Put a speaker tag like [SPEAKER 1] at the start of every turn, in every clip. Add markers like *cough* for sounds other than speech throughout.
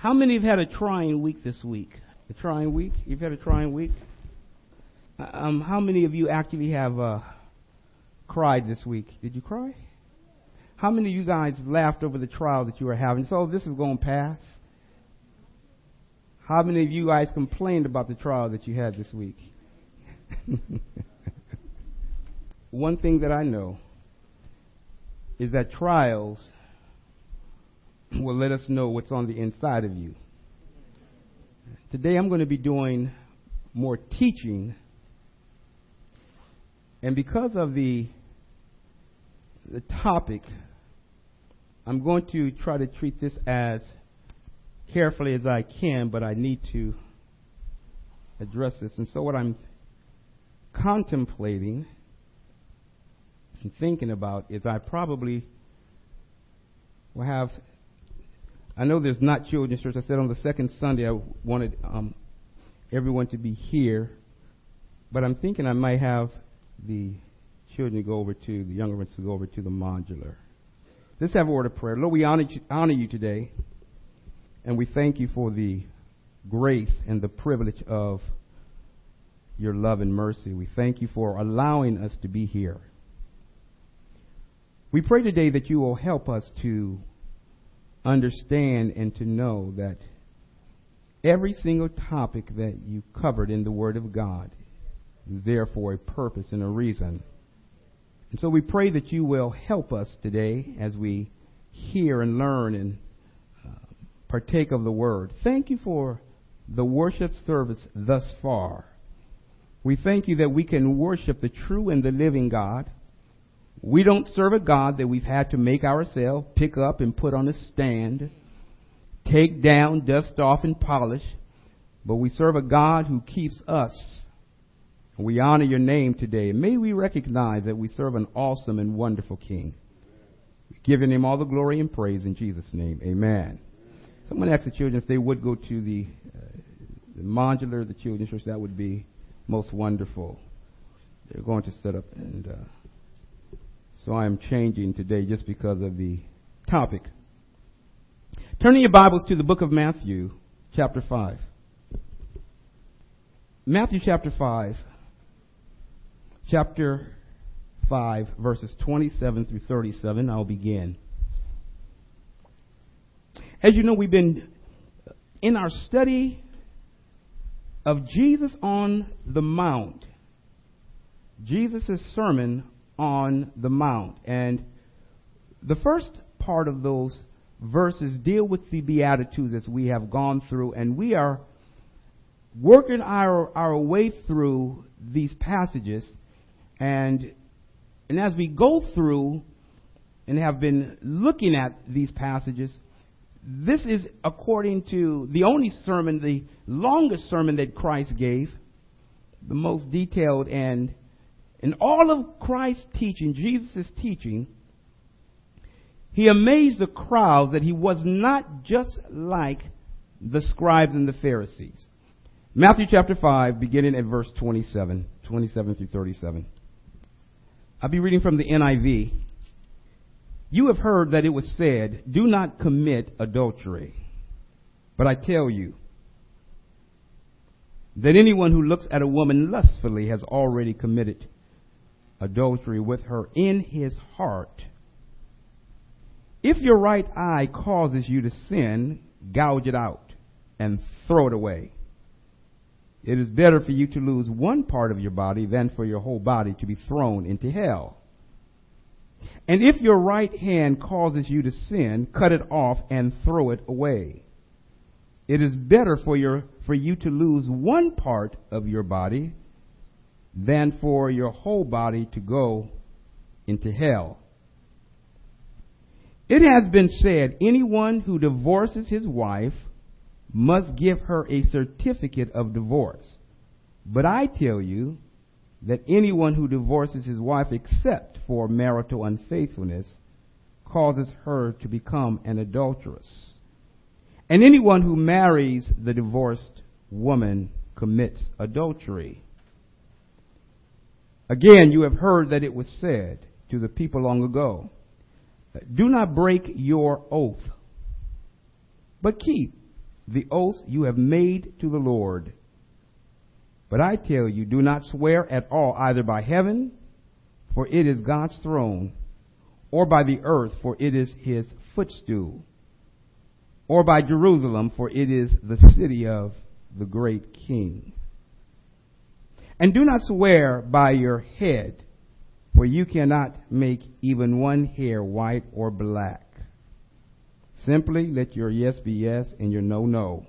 [SPEAKER 1] How many have had a trying week this week? A trying week? You've had a trying week? Um, how many of you actually have uh, cried this week? Did you cry? How many of you guys laughed over the trial that you were having? So this is going to pass. How many of you guys complained about the trial that you had this week? *laughs* One thing that I know is that trials will let us know what's on the inside of you. Today I'm going to be doing more teaching. And because of the the topic, I'm going to try to treat this as carefully as I can, but I need to address this. And so what I'm contemplating and thinking about is I probably will have I know there's not children's church. I said on the second Sunday I wanted um, everyone to be here, but I'm thinking I might have the children go over to the younger ones to go over to the modular. Let's have a word of prayer. Lord, we honor you, honor you today, and we thank you for the grace and the privilege of your love and mercy. We thank you for allowing us to be here. We pray today that you will help us to understand and to know that every single topic that you covered in the Word of God is there for a purpose and a reason. And so we pray that you will help us today as we hear and learn and uh, partake of the Word. Thank you for the worship service thus far. We thank you that we can worship the true and the living God we don't serve a God that we've had to make ourselves, pick up and put on a stand, take down, dust off, and polish. But we serve a God who keeps us. We honor your name today. May we recognize that we serve an awesome and wonderful King. Giving him all the glory and praise in Jesus' name. Amen. So I'm going to ask the children if they would go to the, uh, the modular, the children's church. That would be most wonderful. They're going to set up and. Uh, so I am changing today just because of the topic. Turning your Bibles to the book of Matthew, chapter 5. Matthew chapter 5, chapter 5, verses 27 through 37. I'll begin. As you know, we've been in our study of Jesus on the Mount, Jesus' sermon on the Mount. And the first part of those verses deal with the Beatitudes as we have gone through, and we are working our, our way through these passages. And, and as we go through and have been looking at these passages, this is according to the only sermon, the longest sermon that Christ gave, the most detailed and in all of Christ's teaching, Jesus' teaching, he amazed the crowds that he was not just like the scribes and the Pharisees. Matthew chapter 5, beginning at verse 27, 27 through 37. I'll be reading from the NIV. You have heard that it was said, Do not commit adultery. But I tell you that anyone who looks at a woman lustfully has already committed adultery with her in his heart. If your right eye causes you to sin, gouge it out and throw it away. It is better for you to lose one part of your body than for your whole body to be thrown into hell. And if your right hand causes you to sin, cut it off and throw it away. It is better for your for you to lose one part of your body than for your whole body to go into hell. It has been said anyone who divorces his wife must give her a certificate of divorce. But I tell you that anyone who divorces his wife except for marital unfaithfulness causes her to become an adulteress. And anyone who marries the divorced woman commits adultery. Again, you have heard that it was said to the people long ago, Do not break your oath, but keep the oath you have made to the Lord. But I tell you, do not swear at all, either by heaven, for it is God's throne, or by the earth, for it is his footstool, or by Jerusalem, for it is the city of the great king. And do not swear by your head, for you cannot make even one hair white or black. Simply let your yes be yes and your no, no.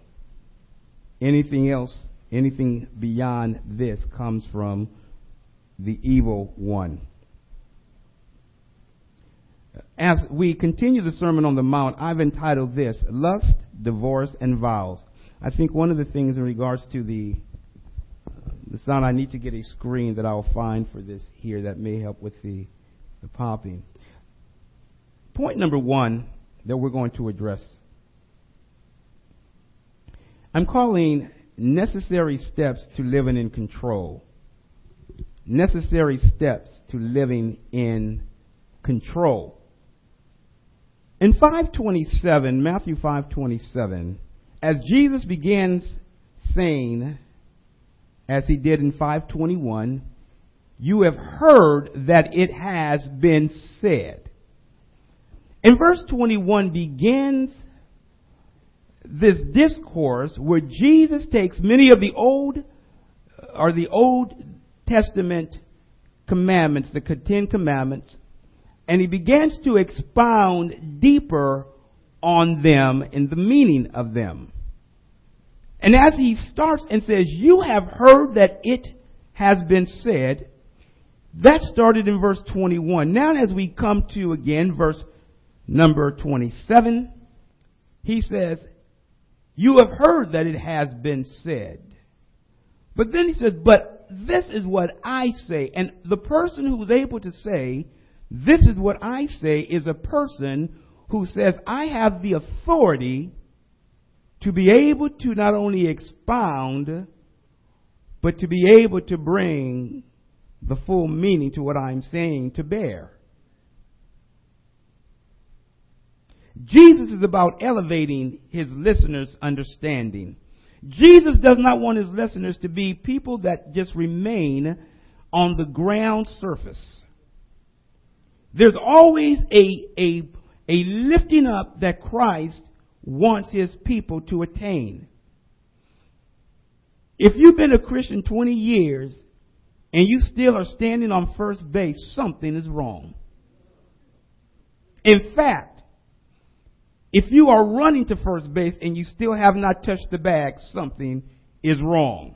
[SPEAKER 1] Anything else, anything beyond this comes from the evil one. As we continue the Sermon on the Mount, I've entitled this Lust, Divorce, and Vows. I think one of the things in regards to the the sound, I need to get a screen that I'll find for this here that may help with the, the popping. Point number one that we're going to address. I'm calling necessary steps to living in control. Necessary steps to living in control. In 527, Matthew 527, as Jesus begins saying, as he did in 521, you have heard that it has been said. In verse 21 begins this discourse where Jesus takes many of the old or the Old Testament commandments, the Ten Commandments, and he begins to expound deeper on them and the meaning of them. And as he starts and says, You have heard that it has been said, that started in verse 21. Now, as we come to again verse number 27, he says, You have heard that it has been said. But then he says, But this is what I say. And the person who's able to say, This is what I say, is a person who says, I have the authority to be able to not only expound, but to be able to bring the full meaning to what I'm saying to bear. Jesus is about elevating his listeners' understanding. Jesus does not want his listeners to be people that just remain on the ground surface. There's always a, a, a lifting up that Christ wants his people to attain. If you've been a Christian 20 years and you still are standing on first base, something is wrong. In fact, if you are running to first base and you still have not touched the bag, something is wrong.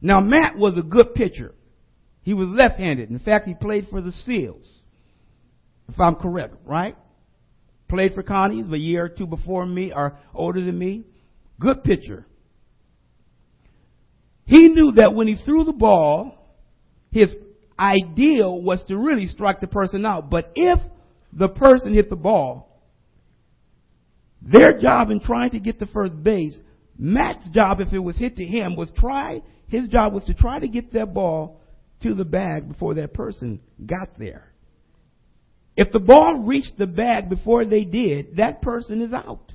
[SPEAKER 1] Now, Matt was a good pitcher. He was left handed. In fact, he played for the Seals, if I'm correct, right? Played for Connie's a year or two before me, or older than me. Good pitcher. He knew that when he threw the ball, his ideal was to really strike the person out. But if the person hit the ball, their job in trying to get to first base, Matt's job, if it was hit to him, was try, his job was to try to get that ball to the bag before that person got there. If the ball reached the bag before they did, that person is out.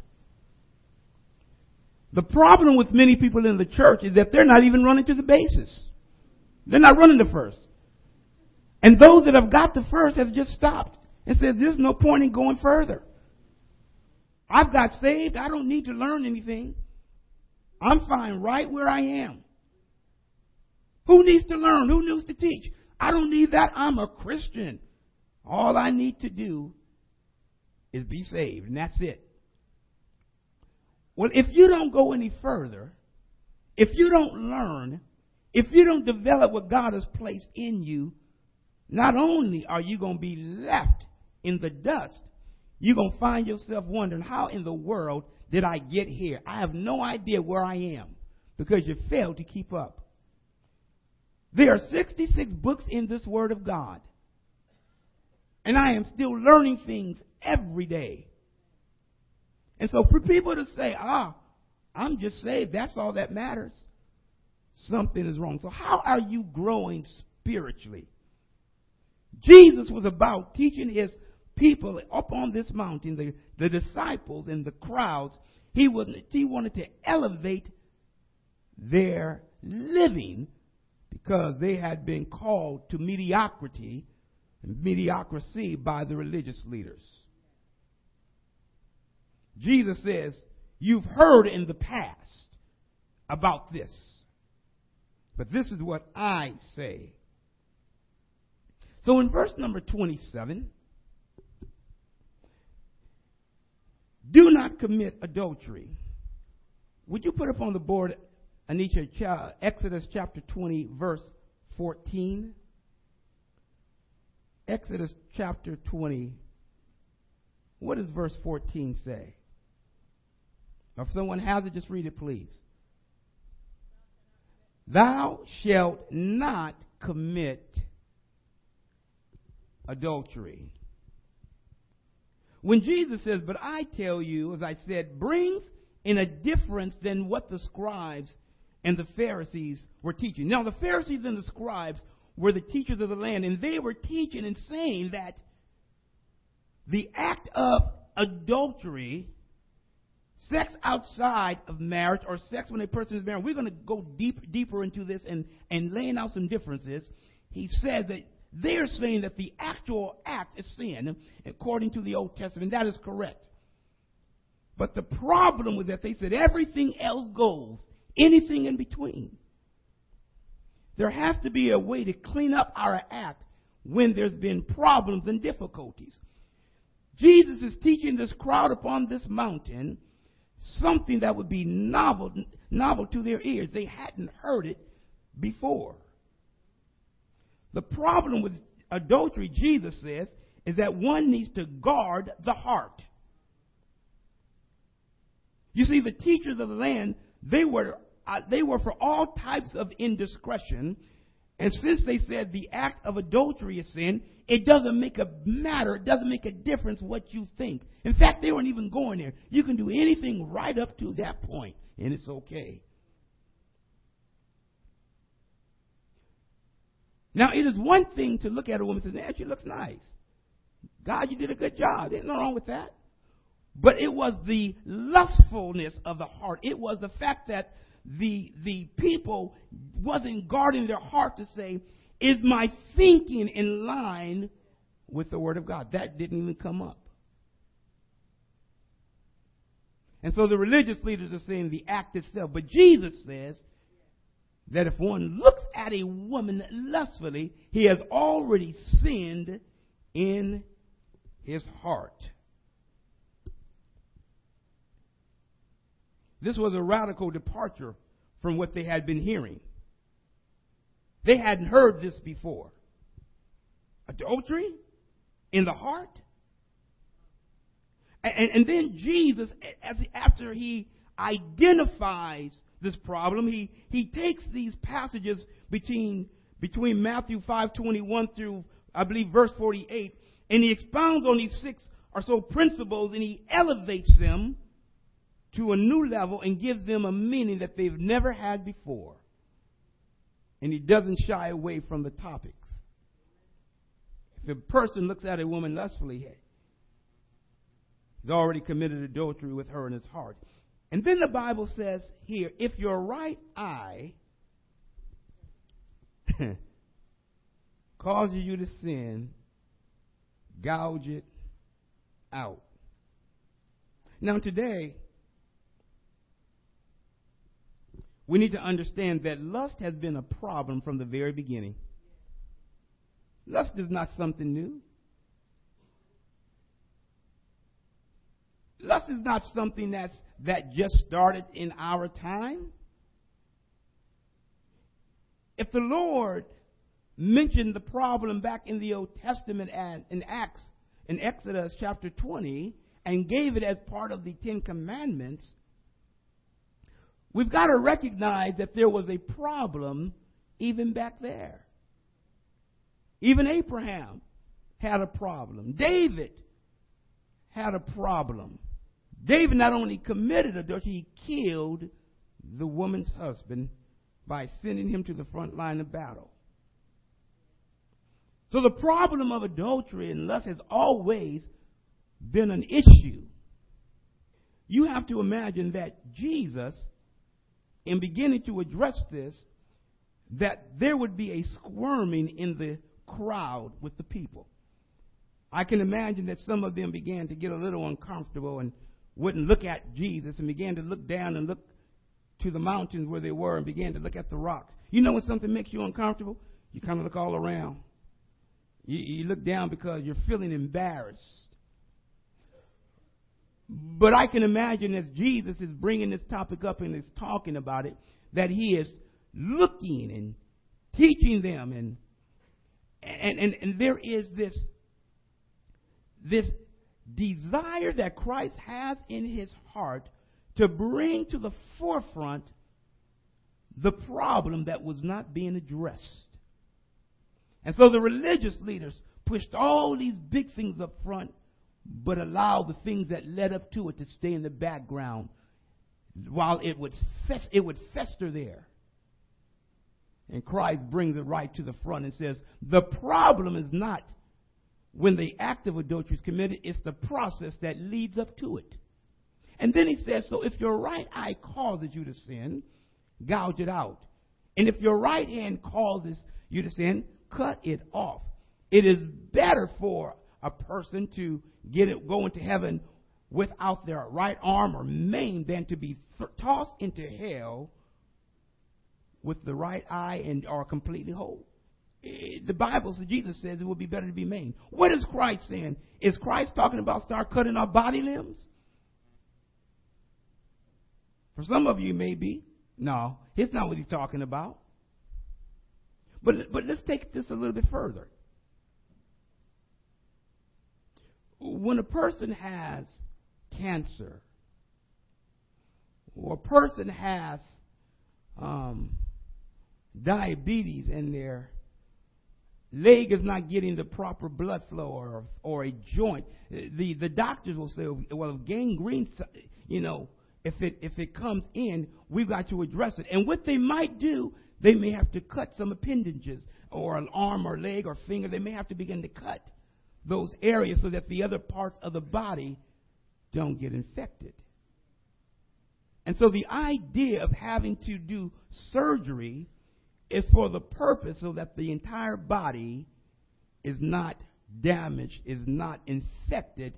[SPEAKER 1] The problem with many people in the church is that they're not even running to the bases. They're not running the first. And those that have got the first have just stopped and said, there's no point in going further. I've got saved. I don't need to learn anything. I'm fine right where I am. Who needs to learn? Who needs to teach? I don't need that. I'm a Christian. All I need to do is be saved, and that's it. Well, if you don't go any further, if you don't learn, if you don't develop what God has placed in you, not only are you going to be left in the dust, you're going to find yourself wondering, how in the world did I get here? I have no idea where I am because you failed to keep up. There are 66 books in this Word of God. And I am still learning things every day. And so for people to say, ah, I'm just saved, that's all that matters, something is wrong. So how are you growing spiritually? Jesus was about teaching his people up on this mountain, the, the disciples and the crowds. He was, he wanted to elevate their living because they had been called to mediocrity mediocrity by the religious leaders. Jesus says, You've heard in the past about this, but this is what I say. So in verse number 27, do not commit adultery. Would you put up on the board, Anisha, Exodus chapter 20, verse 14? Exodus chapter 20. What does verse 14 say? If someone has it, just read it, please. Thou shalt not commit adultery. When Jesus says, But I tell you, as I said, brings in a difference than what the scribes and the Pharisees were teaching. Now, the Pharisees and the scribes were the teachers of the land, and they were teaching and saying that the act of adultery, sex outside of marriage, or sex when a person is married, we're going to go deep, deeper into this and, and laying out some differences. He says that they're saying that the actual act is sin, according to the Old Testament. That is correct. But the problem with that, they said everything else goes, anything in between. There has to be a way to clean up our act when there's been problems and difficulties. Jesus is teaching this crowd upon this mountain something that would be novel, novel to their ears. They hadn't heard it before. The problem with adultery, Jesus says, is that one needs to guard the heart. You see, the teachers of the land, they were uh, they were for all types of indiscretion. And since they said the act of adultery is sin, it doesn't make a matter, it doesn't make a difference what you think. In fact, they weren't even going there. You can do anything right up to that point, and it's okay. Now, it is one thing to look at a woman and say, man, she looks nice. God, you did a good job. There's nothing wrong with that. But it was the lustfulness of the heart. It was the fact that the, the people wasn't guarding their heart to say, is my thinking in line with the Word of God? That didn't even come up. And so the religious leaders are saying the act itself. But Jesus says that if one looks at a woman lustfully, he has already sinned in his heart. This was a radical departure from what they had been hearing. They hadn't heard this before. Adultery in the heart. And, and then Jesus, as, after he identifies this problem, he, he takes these passages between, between Matthew 5.21 through, I believe, verse 48, and he expounds on these six or so principles and he elevates them to a new level and gives them a meaning that they've never had before. And he doesn't shy away from the topics. If a person looks at a woman lustfully, he's already committed adultery with her in his heart. And then the Bible says here, if your right eye *laughs* causes you to sin, gouge it out. Now, today, we need to understand that lust has been a problem from the very beginning. Lust is not something new. Lust is not something that's, that just started in our time. If the Lord mentioned the problem back in the Old Testament and in Acts, in Exodus chapter 20, and gave it as part of the Ten Commandments, We've got to recognize that there was a problem even back there. Even Abraham had a problem. David had a problem. David not only committed adultery, he killed the woman's husband by sending him to the front line of battle. So the problem of adultery and lust has always been an issue. you have to imagine that Jesus, in beginning to address this, that there would be a squirming in the crowd with the people. I can imagine that some of them began to get a little uncomfortable and wouldn't look at Jesus and began to look down and look to the mountains where they were and began to look at the rocks. You know when something makes you uncomfortable? You kind of look all around. You, you look down because you're feeling embarrassed. But I can imagine as Jesus is bringing this topic up and is talking about it, that he is looking and teaching them and and, and, and there is this this desire that Christ has in his heart to bring to the forefront the problem that was not being addressed. And so the religious leaders pushed all these big things up front, but allow the things that led up to it to stay in the background while it would, fest- it would fester there. And Christ brings it right to the front and says, the problem is not when the act of adultery is committed, it's the process that leads up to it. And then he says, so if your right eye causes you to sin, gouge it out. And if your right hand causes you to sin, cut it off. It is better for a person to get it, go into heaven without their right arm or main than to be th- tossed into hell with the right eye and are completely whole. Eh, the Bible says, Jesus says it would be better to be maimed. What is Christ saying? Is Christ talking about start cutting our body limbs? For some of you, maybe. No, it's not what he's talking about. But, but let's take this a little bit further. When a person has cancer, or a person has um, diabetes and their leg is not getting the proper blood flow or, or a joint, the, the doctors will say, well, if gangrene, you know, if it, if it comes in, we've got to address it. And what they might do, they may have to cut some appendages or an arm or leg or finger. They may have to begin to cut those areas so that the other parts of the body don't get infected. And so the idea of having to do surgery is for the purpose so that the entire body is not damaged, is not infected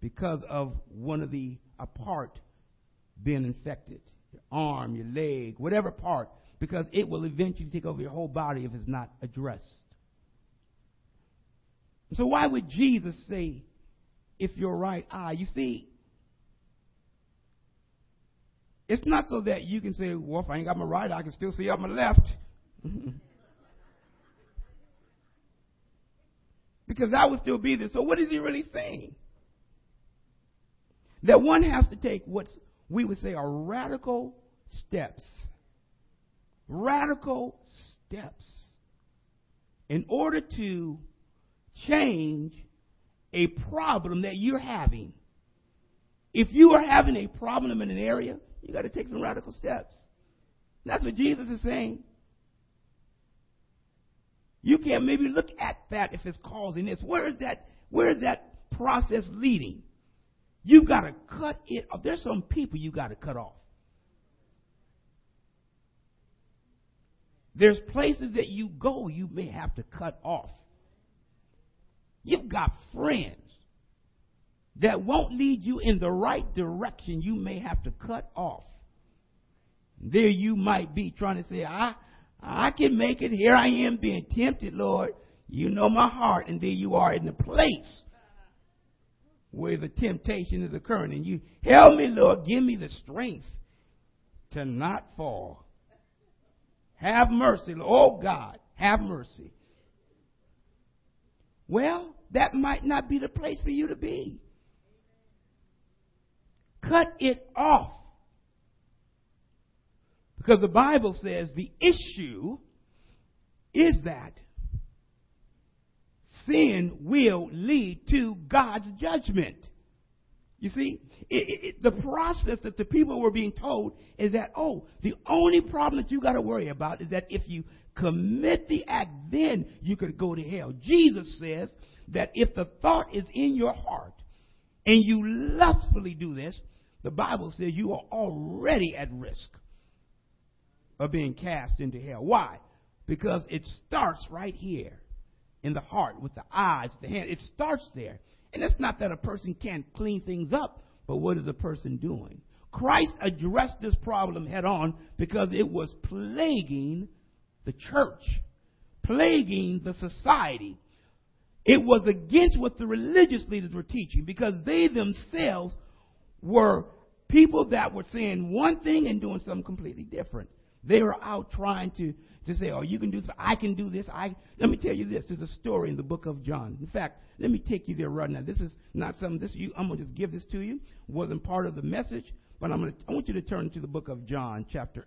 [SPEAKER 1] because of one of the a part being infected. Your arm, your leg, whatever part, because it will eventually take over your whole body if it's not addressed. So why would Jesus say, if your right eye, you see, it's not so that you can say, well, if I ain't got my right eye, I can still see up my left. *laughs* because that would still be there. So what is he really saying? That one has to take what we would say are radical steps. Radical steps. In order to change a problem that you're having. If you are having a problem in an area, you got to take some radical steps. That's what Jesus is saying. You can maybe look at that if it's causing this. Where is that? Where is that process leading? You've got to cut it off. There's some people you got to cut off. There's places that you go you may have to cut off. You've got friends that won't lead you in the right direction you may have to cut off. There you might be trying to say, I, I can make it. Here I am being tempted, Lord. You know my heart. And there you are in the place where the temptation is occurring. And you, help me, Lord. Give me the strength to not fall. Have mercy. Oh God, have mercy. Well, that might not be the place for you to be. Cut it off. Because the Bible says the issue is that sin will lead to God's judgment. You see, it, it, the process that the people were being told is that, oh, the only problem that you got to worry about is that if you commit the act, then you could go to hell. Jesus says that if the thought is in your heart and you lustfully do this, the Bible says you are already at risk of being cast into hell. Why? Because it starts right here in the heart with the eyes, the hand. It starts there. And it's not that a person can't clean things up, but what is a person doing? Christ addressed this problem head on because it was plaguing the church, plaguing the society. It was against what the religious leaders were teaching because they themselves were people that were saying one thing and doing something completely different. They were out trying to, to say, oh, you can do this, I can do this. I let me tell you this. There's a story in the book of John. In fact, let me take you there right now. This is not something this you I'm gonna just give this to you. Wasn't part of the message, but I'm gonna I want you to turn to the book of John, chapter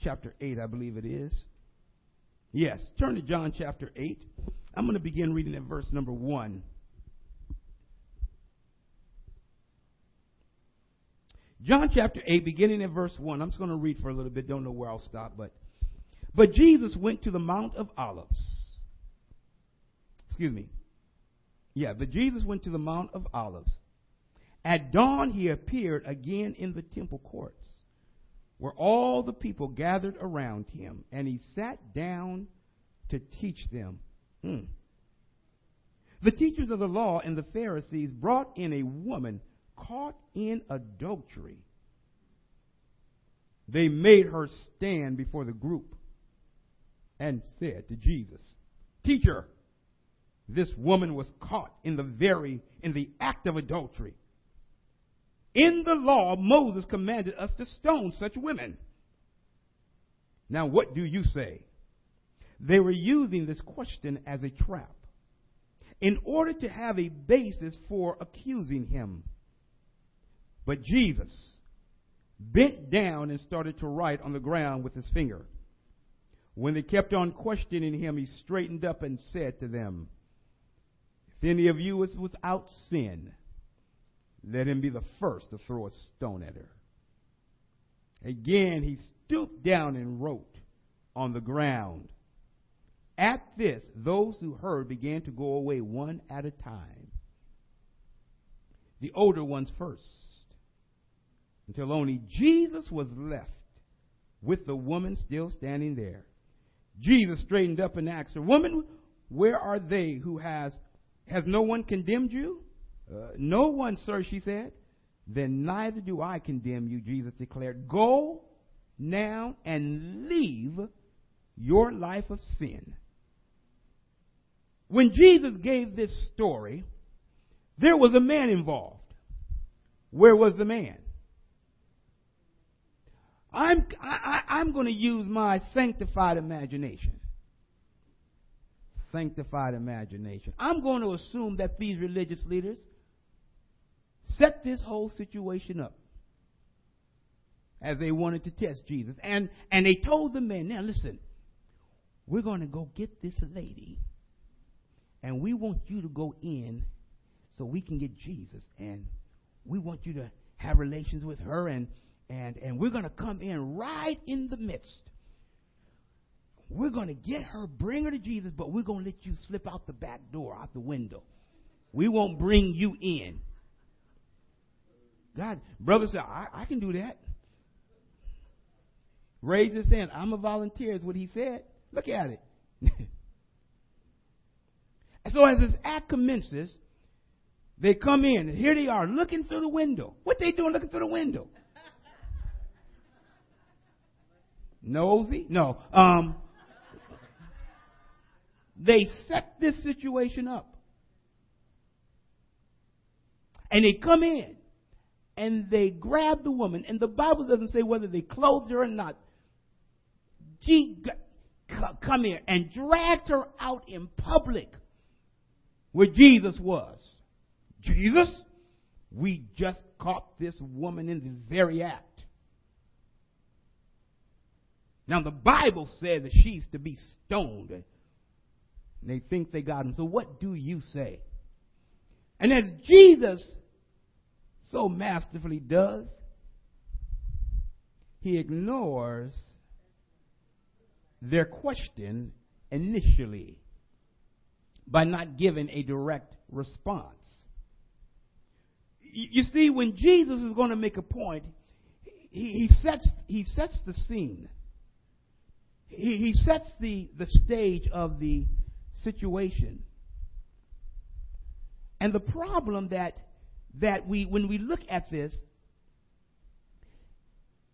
[SPEAKER 1] chapter eight, I believe it is. Yes, turn to John chapter eight. I'm going to begin reading at verse number 1. John chapter 8, beginning at verse 1. I'm just going to read for a little bit. Don't know where I'll stop, but. But Jesus went to the Mount of Olives. Excuse me. Yeah, but Jesus went to the Mount of Olives. At dawn, he appeared again in the temple courts, where all the people gathered around him, and he sat down to teach them. Hmm. The teachers of the law and the Pharisees brought in a woman caught in adultery. They made her stand before the group and said to Jesus, Teacher, this woman was caught in the very, in the act of adultery. In the law, Moses commanded us to stone such women. Now, what do you say? They were using this question as a trap in order to have a basis for accusing him. But Jesus bent down and started to write on the ground with his finger. When they kept on questioning him, he straightened up and said to them, If any of you is without sin, let him be the first to throw a stone at her. Again, he stooped down and wrote on the ground. At this, those who heard began to go away one at a time. The older ones first, until only Jesus was left with the woman still standing there. Jesus straightened up and asked her, Woman, where are they who has, has no one condemned you? Uh, no one, sir, she said. Then neither do I condemn you, Jesus declared. Go now and leave your life of sin. When Jesus gave this story, there was a man involved. Where was the man? I'm, I, I'm going to use my sanctified imagination. Sanctified imagination. I'm going to assume that these religious leaders set this whole situation up as they wanted to test Jesus. And, and they told the men, now listen, we're going to go get this lady and we want you to go in so we can get Jesus. And we want you to have relations with her and and and we're going to come in right in the midst. We're going to get her, bring her to Jesus, but we're going to let you slip out the back door, out the window. We won't bring you in. God, brother said, I, I can do that. Raise his hand. I'm a volunteer, is what he said. Look at it. And *laughs* so as this act commences, they come in, and here they are looking through the window. What they doing looking through the window? Nosy? No. Um, they set this situation up. And they come in and they grabbed the woman, and the Bible doesn't say whether they clothed her or not. She come here and dragged her out in public where Jesus was. Jesus, we just caught this woman in the very act. Now the Bible says that she's to be stoned. And they think they got him. So what do you say? And as Jesus so masterfully does, he ignores their question initially by not giving a direct response. You see, when Jesus is going to make a point, he, sets he sets the scene. He, he sets the, the stage of the situation. And the problem that that we when we look at this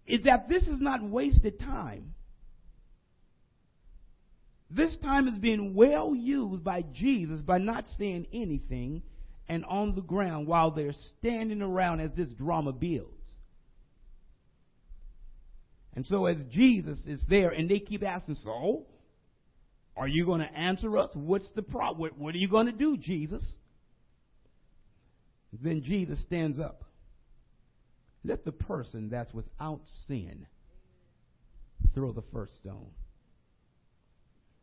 [SPEAKER 1] is that this is not wasted time. This time is being well used by Jesus by not saying anything and on the ground while they're standing around as this drama builds. And so, as Jesus is there, and they keep asking, So, are you going to answer us? What's the problem? What, what are you going to do, Jesus? Then Jesus stands up. Let the person that's without sin throw the first stone.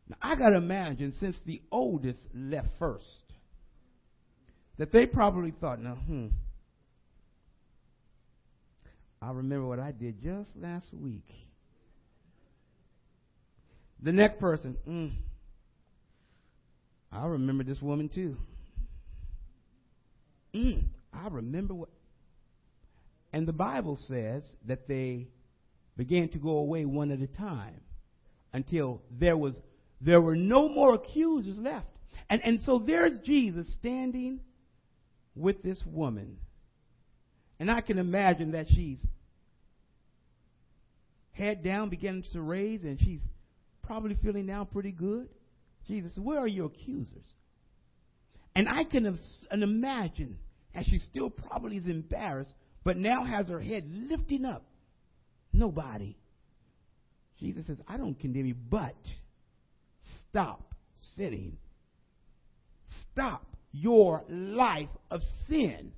[SPEAKER 1] Now, I got to imagine since the oldest left first, that they probably thought, now, hmm, I remember what I did just last week. The next person, mm, I remember this woman too. Mm, I remember what. And the Bible says that they began to go away one at a time until there was there were no more accusers left. And and so there's Jesus standing with this woman. And I can imagine that she's head down, beginning to raise, and she's probably feeling now pretty good. Jesus, where are your accusers? And I can imagine, and she still probably is embarrassed, but now has her head lifting up. Nobody. Jesus says, I don't condemn you, but stop sinning. Stop your life of sin.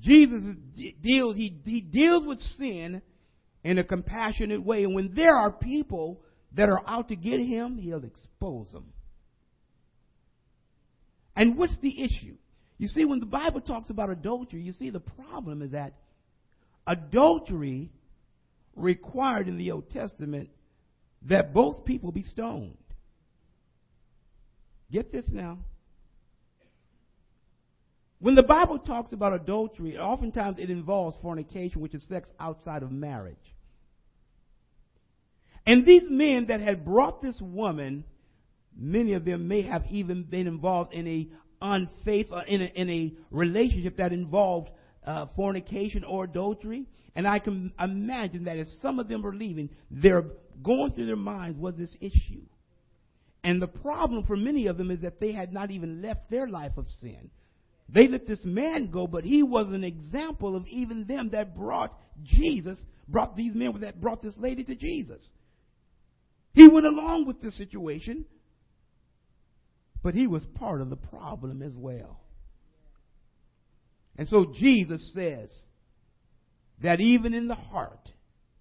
[SPEAKER 1] Jesus deals, he, he deals with sin in a compassionate way. And when there are people that are out to get him, he'll expose them. And what's the issue? You see, when the Bible talks about adultery, you see the problem is that adultery required in the Old Testament that both people be stoned. Get this now. When the Bible talks about adultery, oftentimes it involves fornication, which is sex outside of marriage. And these men that had brought this woman, many of them may have even been involved in a unfaith uh, in a, in a relationship that involved uh, fornication or adultery. And I can imagine that as some of them were leaving, they're going through their minds was this issue. And the problem for many of them is that they had not even left their life of sin. They let this man go, but he was an example of even them that brought Jesus, brought these men that brought this lady to Jesus. He went along with the situation, but he was part of the problem as well. And so Jesus says that even in the heart,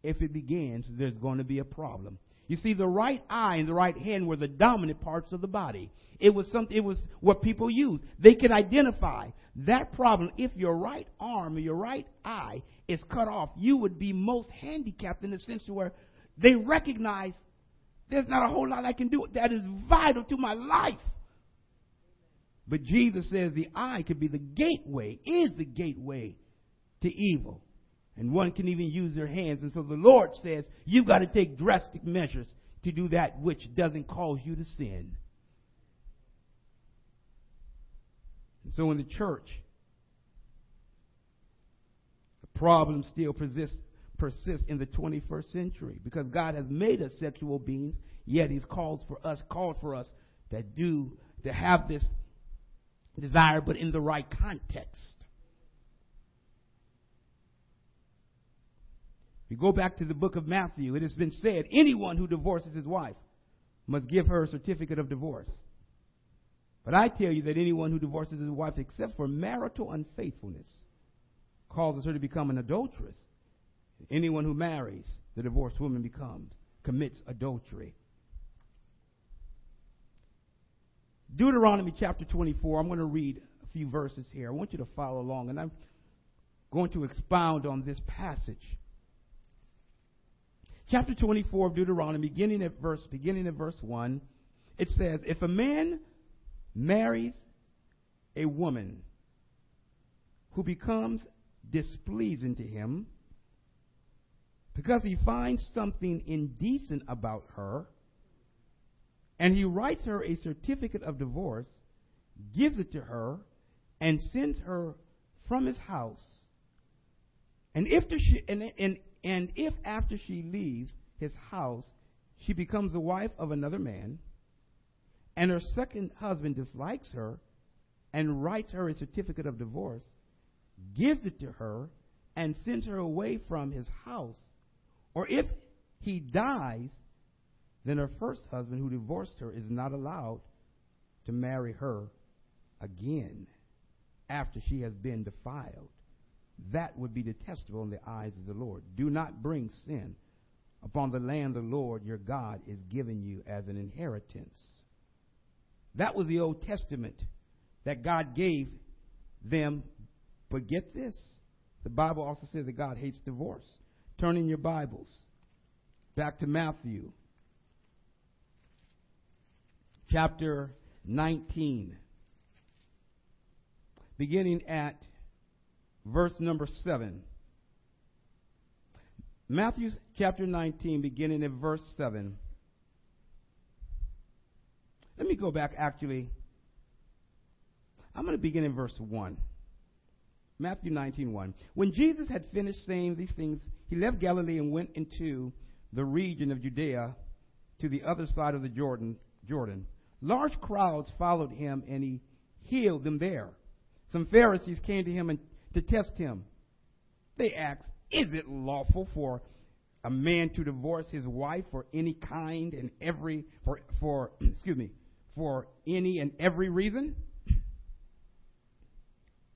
[SPEAKER 1] if it begins, there's going to be a problem. You see, the right eye and the right hand were the dominant parts of the body. It was something, it was what people used. They could identify that problem. If your right arm or your right eye is cut off, you would be most handicapped in the sense to where they recognize there's not a whole lot I can do. That is vital to my life. But Jesus says the eye could be the gateway, is the gateway to evil. And one can even use their hands. And so the Lord says, you've got to take drastic measures to do that which doesn't cause you to sin. And so in the church, the problem still persists, persists in the 21st century because God has made us sexual beings, yet He's called for us, called for us to do, to have this desire, but in the right context. If you go back to the book of Matthew, it has been said anyone who divorces his wife must give her a certificate of divorce. But I tell you that anyone who divorces his wife except for marital unfaithfulness causes her to become an adulteress. Anyone who marries the divorced woman becomes commits adultery. Deuteronomy chapter 24, I'm going to read a few verses here. I want you to follow along, and I'm going to expound on this passage chapter 24 of Deuteronomy, beginning at verse, beginning at verse 1, it says, If a man marries a woman who becomes displeasing to him because he finds something indecent about her, and he writes her a certificate of divorce, gives it to her, and sends her from his house. And if, she, and, and, and if after she leaves his house, she becomes the wife of another man, and her second husband dislikes her and writes her a certificate of divorce, gives it to her, and sends her away from his house, or if he dies, then her first husband, who divorced her, is not allowed to marry her again after she has been defiled. That would be detestable in the eyes of the Lord. Do not bring sin upon the land the Lord your God is giving you as an inheritance. That was the Old Testament that God gave them. But get this the Bible also says that God hates divorce. Turn in your Bibles back to Matthew chapter 19, beginning at verse number 7. Matthew chapter 19, beginning at verse 7. Let me go back actually. I'm going to begin in verse 1. Matthew 19, 1. When Jesus had finished saying these things, he left Galilee and went into the region of Judea to the other side of the Jordan. Jordan. Large crowds followed him, and he healed them there. Some Pharisees came to him and, to test him. They asked, Is it lawful for a man to divorce his wife for any kind and every for for *clears throat* excuse me for any and every reason?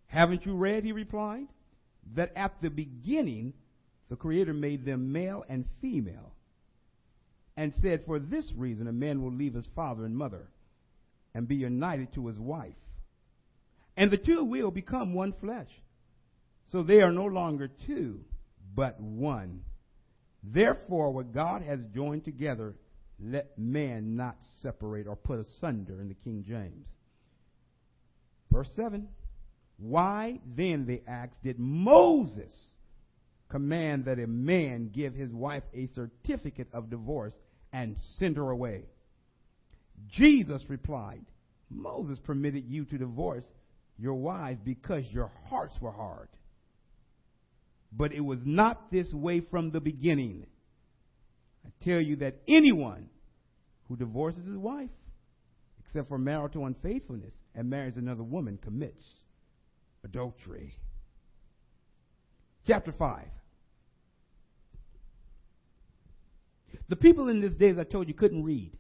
[SPEAKER 1] Haven't you read, he replied, that at the beginning the Creator made them male and female, and said, For this reason a man will leave his father and mother and be united to his wife, and the two will become one flesh. So they are no longer two, but one. Therefore, what God has joined together, let man not separate or put asunder in the King James. Verse 7 Why then, they asked, did Moses command that a man give his wife a certificate of divorce and send her away? Jesus replied, Moses permitted you to divorce your wives because your hearts were hard. But it was not this way from the beginning. I tell you that anyone who divorces his wife, except for marital unfaithfulness, and marries another woman, commits adultery. Chapter 5. The people in this day, as I told you, couldn't read.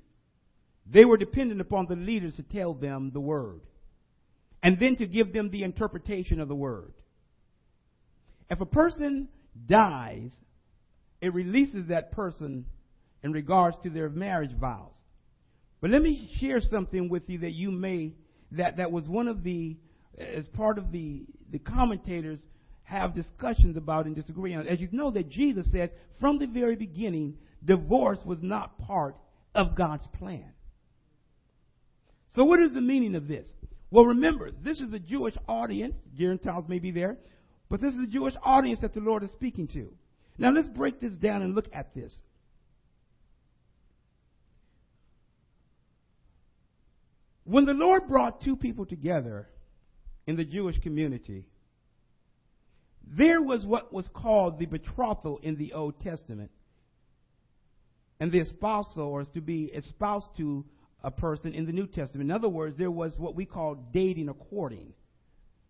[SPEAKER 1] They were dependent upon the leaders to tell them the word and then to give them the interpretation of the word. If a person dies, it releases that person in regards to their marriage vows. But let me share something with you that you may that that was one of the as part of the the commentators have discussions about and disagree on. As you know that Jesus says, from the very beginning, divorce was not part of God's plan. So what is the meaning of this? Well, remember, this is the Jewish audience. Gentiles may be there. But this is the Jewish audience that the Lord is speaking to. Now let's break this down and look at this. When the Lord brought two people together in the Jewish community, there was what was called the betrothal in the Old Testament. And the espousal, or is to be espoused to a person in the New Testament. In other words, there was what we call dating or courting.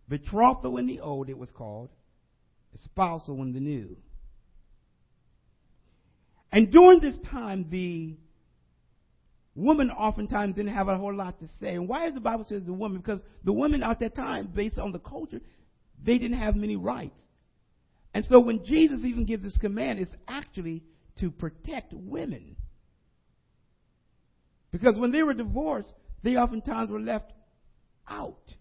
[SPEAKER 1] Betrothal in the old, it was called. Espousal in the new. And during this time, the woman oftentimes didn't have a whole lot to say. And why is the Bible says the woman? Because the women at that time, based on the culture, they didn't have many rights. And so when Jesus even gives this command, it's actually to protect women. Because when they were divorced, they oftentimes were left out.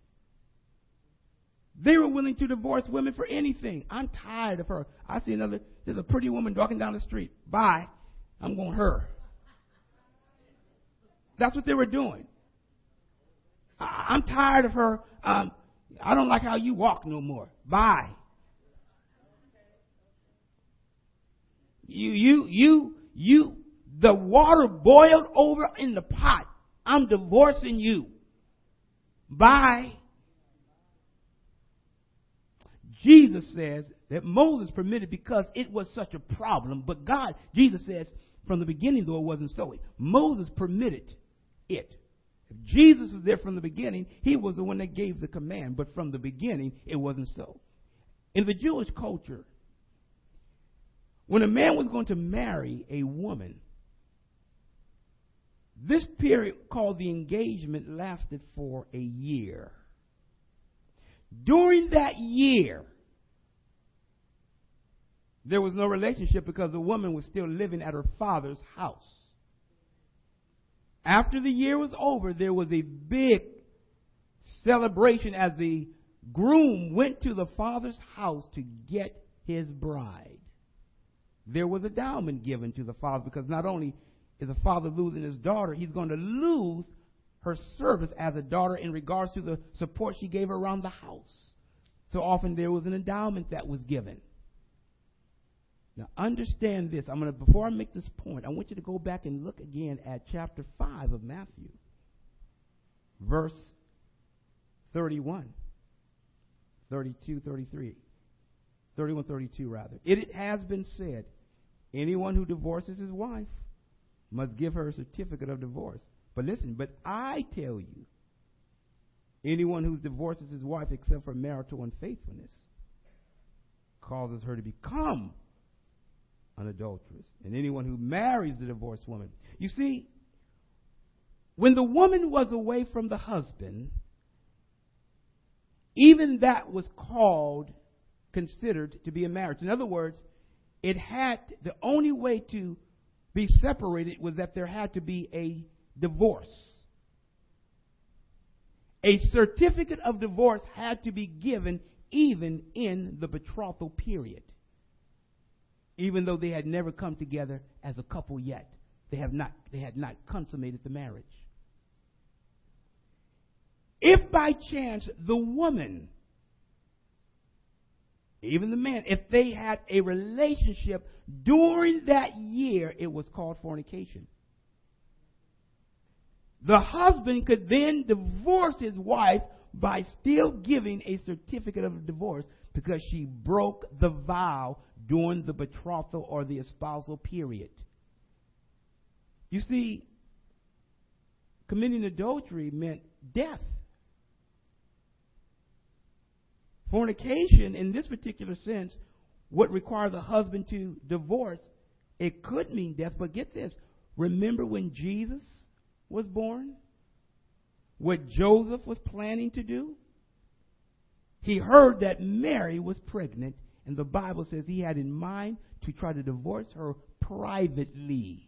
[SPEAKER 1] They were willing to divorce women for anything. I'm tired of her. I see another, there's a pretty woman walking down the street. Bye. I'm going her. That's what they were doing. I, am tired of her. Um, I don't like how you walk no more. Bye. You, you, you, you, the water boiled over in the pot. I'm divorcing you. Bye. Jesus says that Moses permitted because it was such a problem, but God, Jesus says, from the beginning, though it wasn't so, Moses permitted it. If Jesus was there from the beginning, he was the one that gave the command, but from the beginning, it wasn't so. In the Jewish culture, when a man was going to marry a woman, this period called the engagement lasted for a year. During that year, there was no relationship because the woman was still living at her father's house. After the year was over, there was a big celebration as the groom went to the father's house to get his bride. There was a dowment given to the father because not only is the father losing his daughter, he's going to lose her service as a daughter in regards to the support she gave around the house. So often there was an endowment that was given. Now understand this. I'm to before I make this point, I want you to go back and look again at chapter 5 of Matthew. Verse 31. 32, 33. 31, 32 rather. It has been said, anyone who divorces his wife must give her a certificate of divorce. But listen, but I tell you, anyone who divorces his wife except for marital unfaithfulness causes her to become an adulteress, and anyone who marries the divorced woman. You see, when the woman was away from the husband, even that was called, considered to be a marriage. In other words, it had, the only way to be separated was that there had to be a divorce. A certificate of divorce had to be given even in the betrothal period even though they had never come together as a couple yet. They have not they had not consummated the marriage. If by chance the woman, even the man, if they had a relationship during that year, it was called fornication. The husband could then divorce his wife by still giving a certificate of divorce because she broke the vow during the betrothal or the espousal period. You see, committing adultery meant death. Fornication, in this particular sense, would require the husband to divorce. It could mean death, but get this. Remember when Jesus was born? What Joseph was planning to do? He heard that Mary was pregnant and the Bible says he had in mind to try to divorce her privately.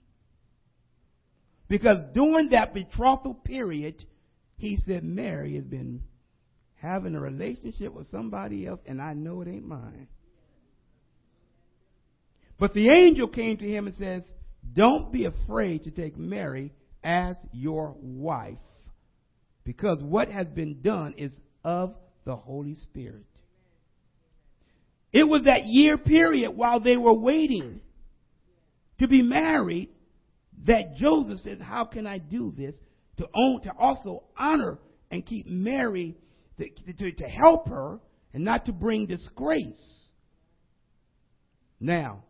[SPEAKER 1] Because during that betrothal period, he said, Mary has been having a relationship with somebody else, and I know it ain't mine. But the angel came to him and says, Don't be afraid to take Mary as your wife, because what has been done is of the Holy Spirit. It was that year period while they were waiting to be married that Joseph said, How can I do this? To own, to also honor and keep Mary, to, to, to help her and not to bring disgrace. Now,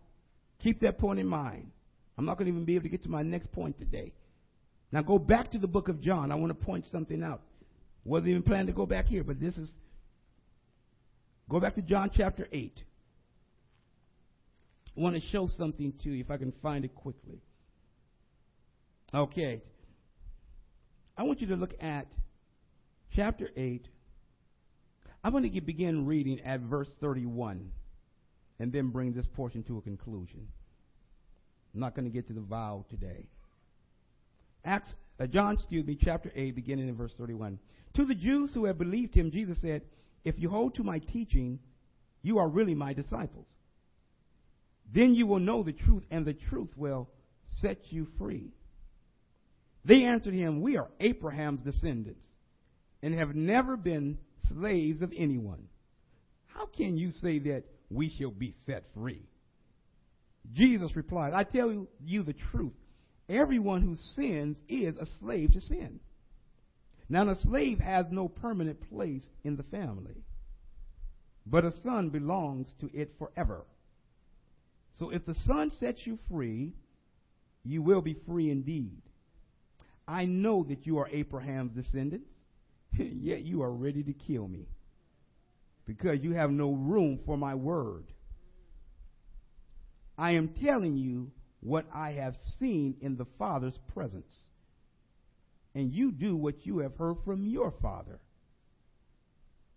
[SPEAKER 1] keep that point in mind. I'm not going to even be able to get to my next point today. Now go back to the book of John. I want to point something out. Wasn't even planning to go back here, but this is Go back to John chapter 8. I want to show something to you if I can find it quickly. Okay. I want you to look at chapter 8. I'm going to begin reading at verse 31 and then bring this portion to a conclusion. I'm not going to get to the vow today. Acts, uh, John, excuse me, chapter 8, beginning in verse 31. To the Jews who had believed him, Jesus said, if you hold to my teaching, you are really my disciples. Then you will know the truth, and the truth will set you free. They answered him, We are Abraham's descendants, and have never been slaves of anyone. How can you say that we shall be set free? Jesus replied, I tell you the truth. Everyone who sins is a slave to sin. Now, a slave has no permanent place in the family, but a son belongs to it forever. So if the son sets you free, you will be free indeed. I know that you are Abraham's descendants, *laughs* yet you are ready to kill me because you have no room for my word. I am telling you what I have seen in the Father's presence. And you do what you have heard from your father.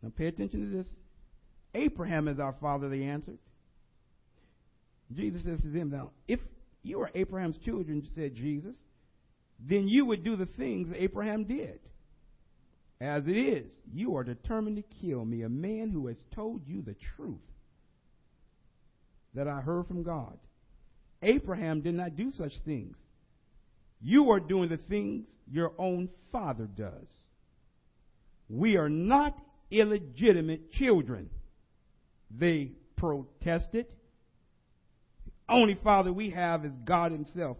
[SPEAKER 1] Now pay attention to this. Abraham is our father, they answered. Jesus says to them, Now, if you are Abraham's children, said Jesus, then you would do the things Abraham did. As it is, you are determined to kill me, a man who has told you the truth that I heard from God. Abraham did not do such things. You are doing the things your own father does. We are not illegitimate children. They protested. The only father we have is God Himself.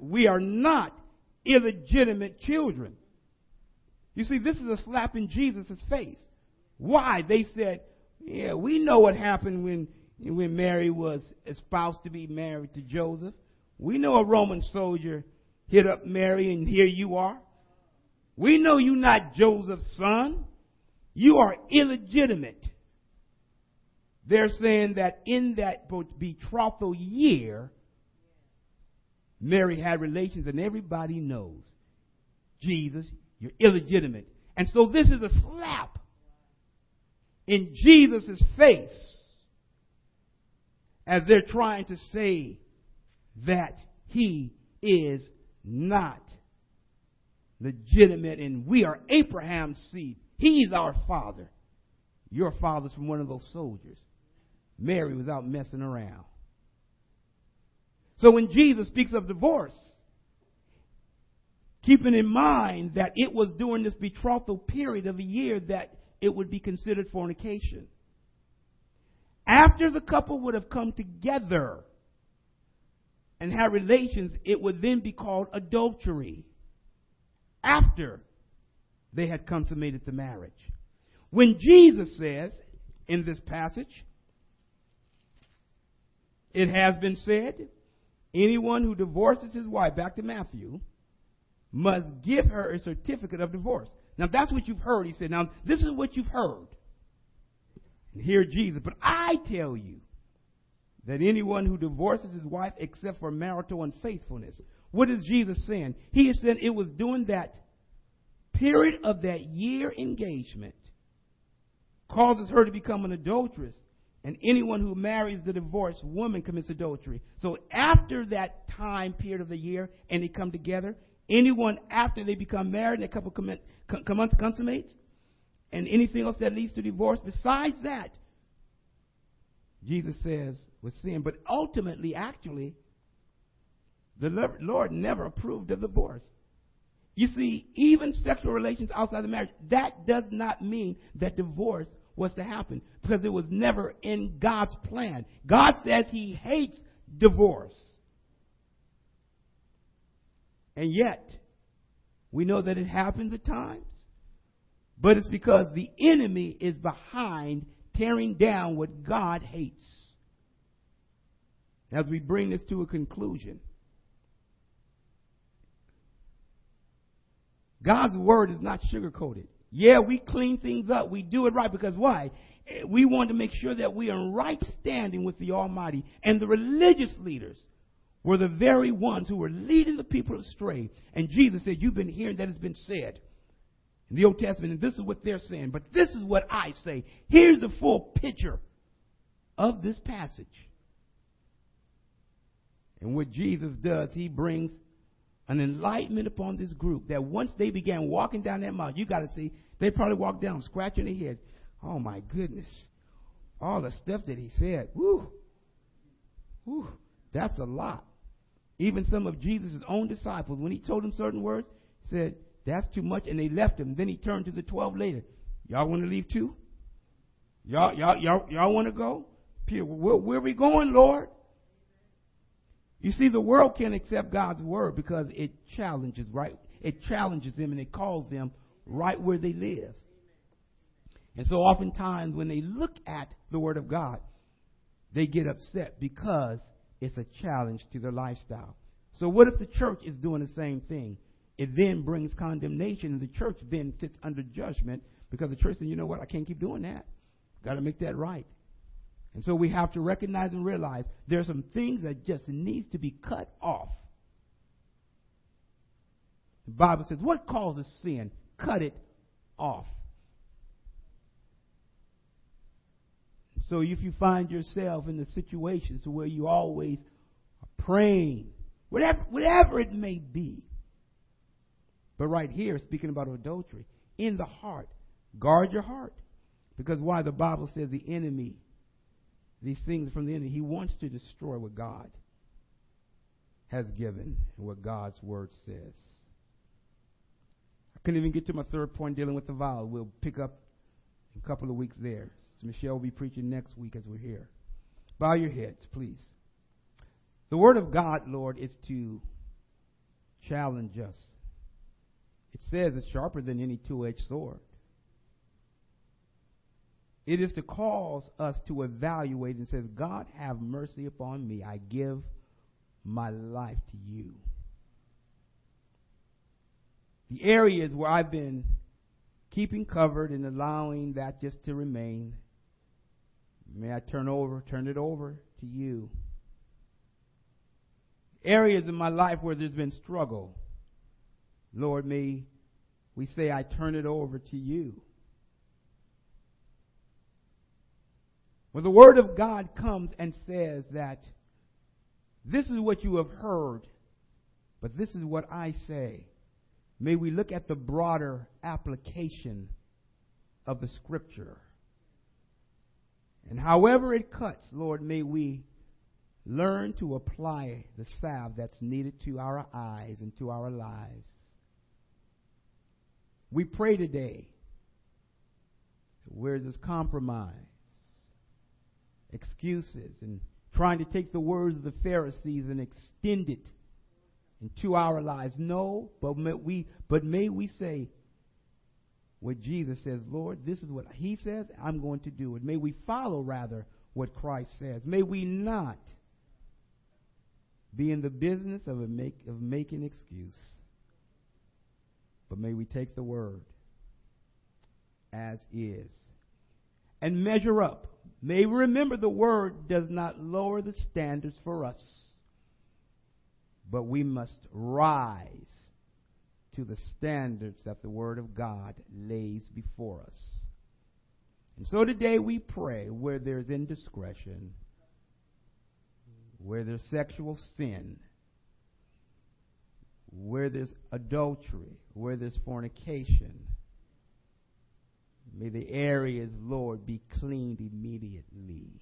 [SPEAKER 1] We are not illegitimate children. You see, this is a slap in Jesus' face. Why? They said, yeah, we know what happened when, when Mary was espoused to be married to Joseph. We know a Roman soldier hit up Mary and here you are. We know you're not Joseph's son. You are illegitimate. They're saying that in that betrothal year, Mary had relations, and everybody knows Jesus, you're illegitimate. And so this is a slap in Jesus' face as they're trying to say that he is not legitimate and we are Abraham's seed. He's our father. Your father's from one of those soldiers. Mary without messing around. So when Jesus speaks of divorce, keeping in mind that it was during this betrothal period of a year that it would be considered fornication. After the couple would have come together and had relations, it would then be called adultery. After they had consummated the marriage. When Jesus says in this passage, it has been said, anyone who divorces his wife, back to Matthew, must give her a certificate of divorce. Now that's what you've heard. He said, now this is what you've heard. And hear Jesus. But I tell you that anyone who divorces his wife except for marital unfaithfulness. What is Jesus saying? He is saying it was during that period of that year engagement causes her to become an adulteress. And anyone who marries the divorced woman commits adultery. So after that time period of the year and they come together, anyone after they become married and the couple commit, consummates, and anything else that leads to divorce besides that, Jesus says was sin. But ultimately, actually, the Lord never approved of divorce. You see, even sexual relations outside the marriage, that does not mean that divorce was to happen because it was never in God's plan. God says He hates divorce. And yet, we know that it happens at times, but it's because the enemy is behind tearing down what God hates. As we bring this to a conclusion, God's word is not sugarcoated. Yeah, we clean things up. We do it right because why? We want to make sure that we are in right standing with the Almighty. And the religious leaders were the very ones who were leading the people astray. And Jesus said, You've been hearing that has been said in the Old Testament, and this is what they're saying. But this is what I say. Here's the full picture of this passage. And what Jesus does, he brings an enlightenment upon this group that once they began walking down that mountain, you got to see, they probably walked down scratching their heads. Oh my goodness. All the stuff that he said. Woo. Woo. That's a lot. Even some of Jesus' own disciples, when he told them certain words, said, That's too much, and they left him. Then he turned to the twelve later. Y'all want to leave too? Y'all, y'all, y'all, y'all want to go? Peter, where, where are we going, Lord? You see, the world can't accept God's word because it challenges, right? It challenges them and it calls them right where they live. And so oftentimes when they look at the word of God, they get upset because it's a challenge to their lifestyle. So what if the church is doing the same thing? It then brings condemnation and the church then sits under judgment because the church says, you know what, I can't keep doing that. Got to make that right. And so we have to recognize and realize there are some things that just needs to be cut off. The Bible says, what causes sin? Cut it off. So if you find yourself in the situations where you always are praying, whatever, whatever it may be, but right here, speaking about adultery, in the heart, guard your heart. Because why? The Bible says the enemy, these things from the enemy, he wants to destroy what God has given and what God's word says. I couldn't even get to my third point dealing with the vow. We'll pick up in a couple of weeks there. Michelle will be preaching next week as we're here. Bow your heads, please. The Word of God, Lord, is to challenge us. It says it's sharper than any two edged sword. It is to cause us to evaluate and says, God, have mercy upon me. I give my life to you. The areas where I've been keeping covered and allowing that just to remain, may I turn over, turn it over to you. Areas in my life where there's been struggle, Lord, may we say, I turn it over to you. When the Word of God comes and says that this is what you have heard, but this is what I say, may we look at the broader application of the Scripture. And however it cuts, Lord, may we learn to apply the salve that's needed to our eyes and to our lives. We pray today. Where's this compromise? excuses and trying to take the words of the Pharisees and extend it into our lives. No, but may we, but may we say what Jesus says, Lord, this is what He says, I'm going to do it. May we follow rather what Christ says. May we not be in the business of, make, of making excuse, but may we take the word as is and measure up May we remember the word does not lower the standards for us, but we must rise to the standards that the word of God lays before us. And so today we pray where there's indiscretion, where there's sexual sin, where there's adultery, where there's fornication, May the areas, Lord, be cleaned immediately.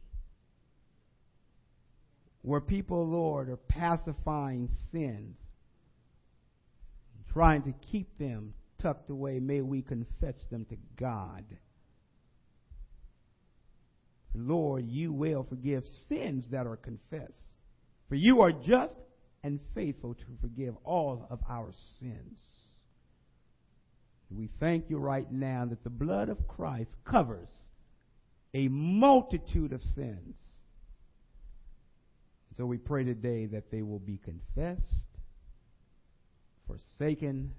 [SPEAKER 1] Where people, Lord, are pacifying sins, trying to keep them tucked away, may we confess them to God. Lord, you will forgive sins that are confessed. For you are just and faithful to forgive all of our sins. We thank you right now that the blood of Christ covers a multitude of sins. So we pray today that they will be confessed, forsaken,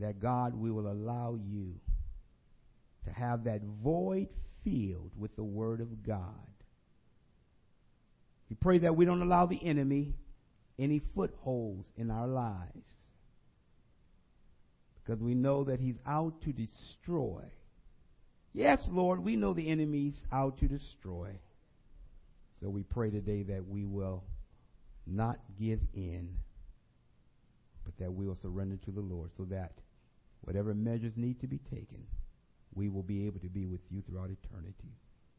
[SPEAKER 1] that God, we will allow you to have that void filled with the Word of God. We pray that we don't allow the enemy any footholds in our lives because we know that he's out to destroy. Yes, Lord, we know the enemy's out to destroy. So we pray today that we will not give in, but that we will surrender to the Lord so that whatever measures need to be taken, we will be able to be with you throughout eternity.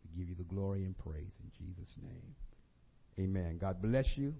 [SPEAKER 1] We give you the glory and praise in Jesus' name. Amen. God bless you.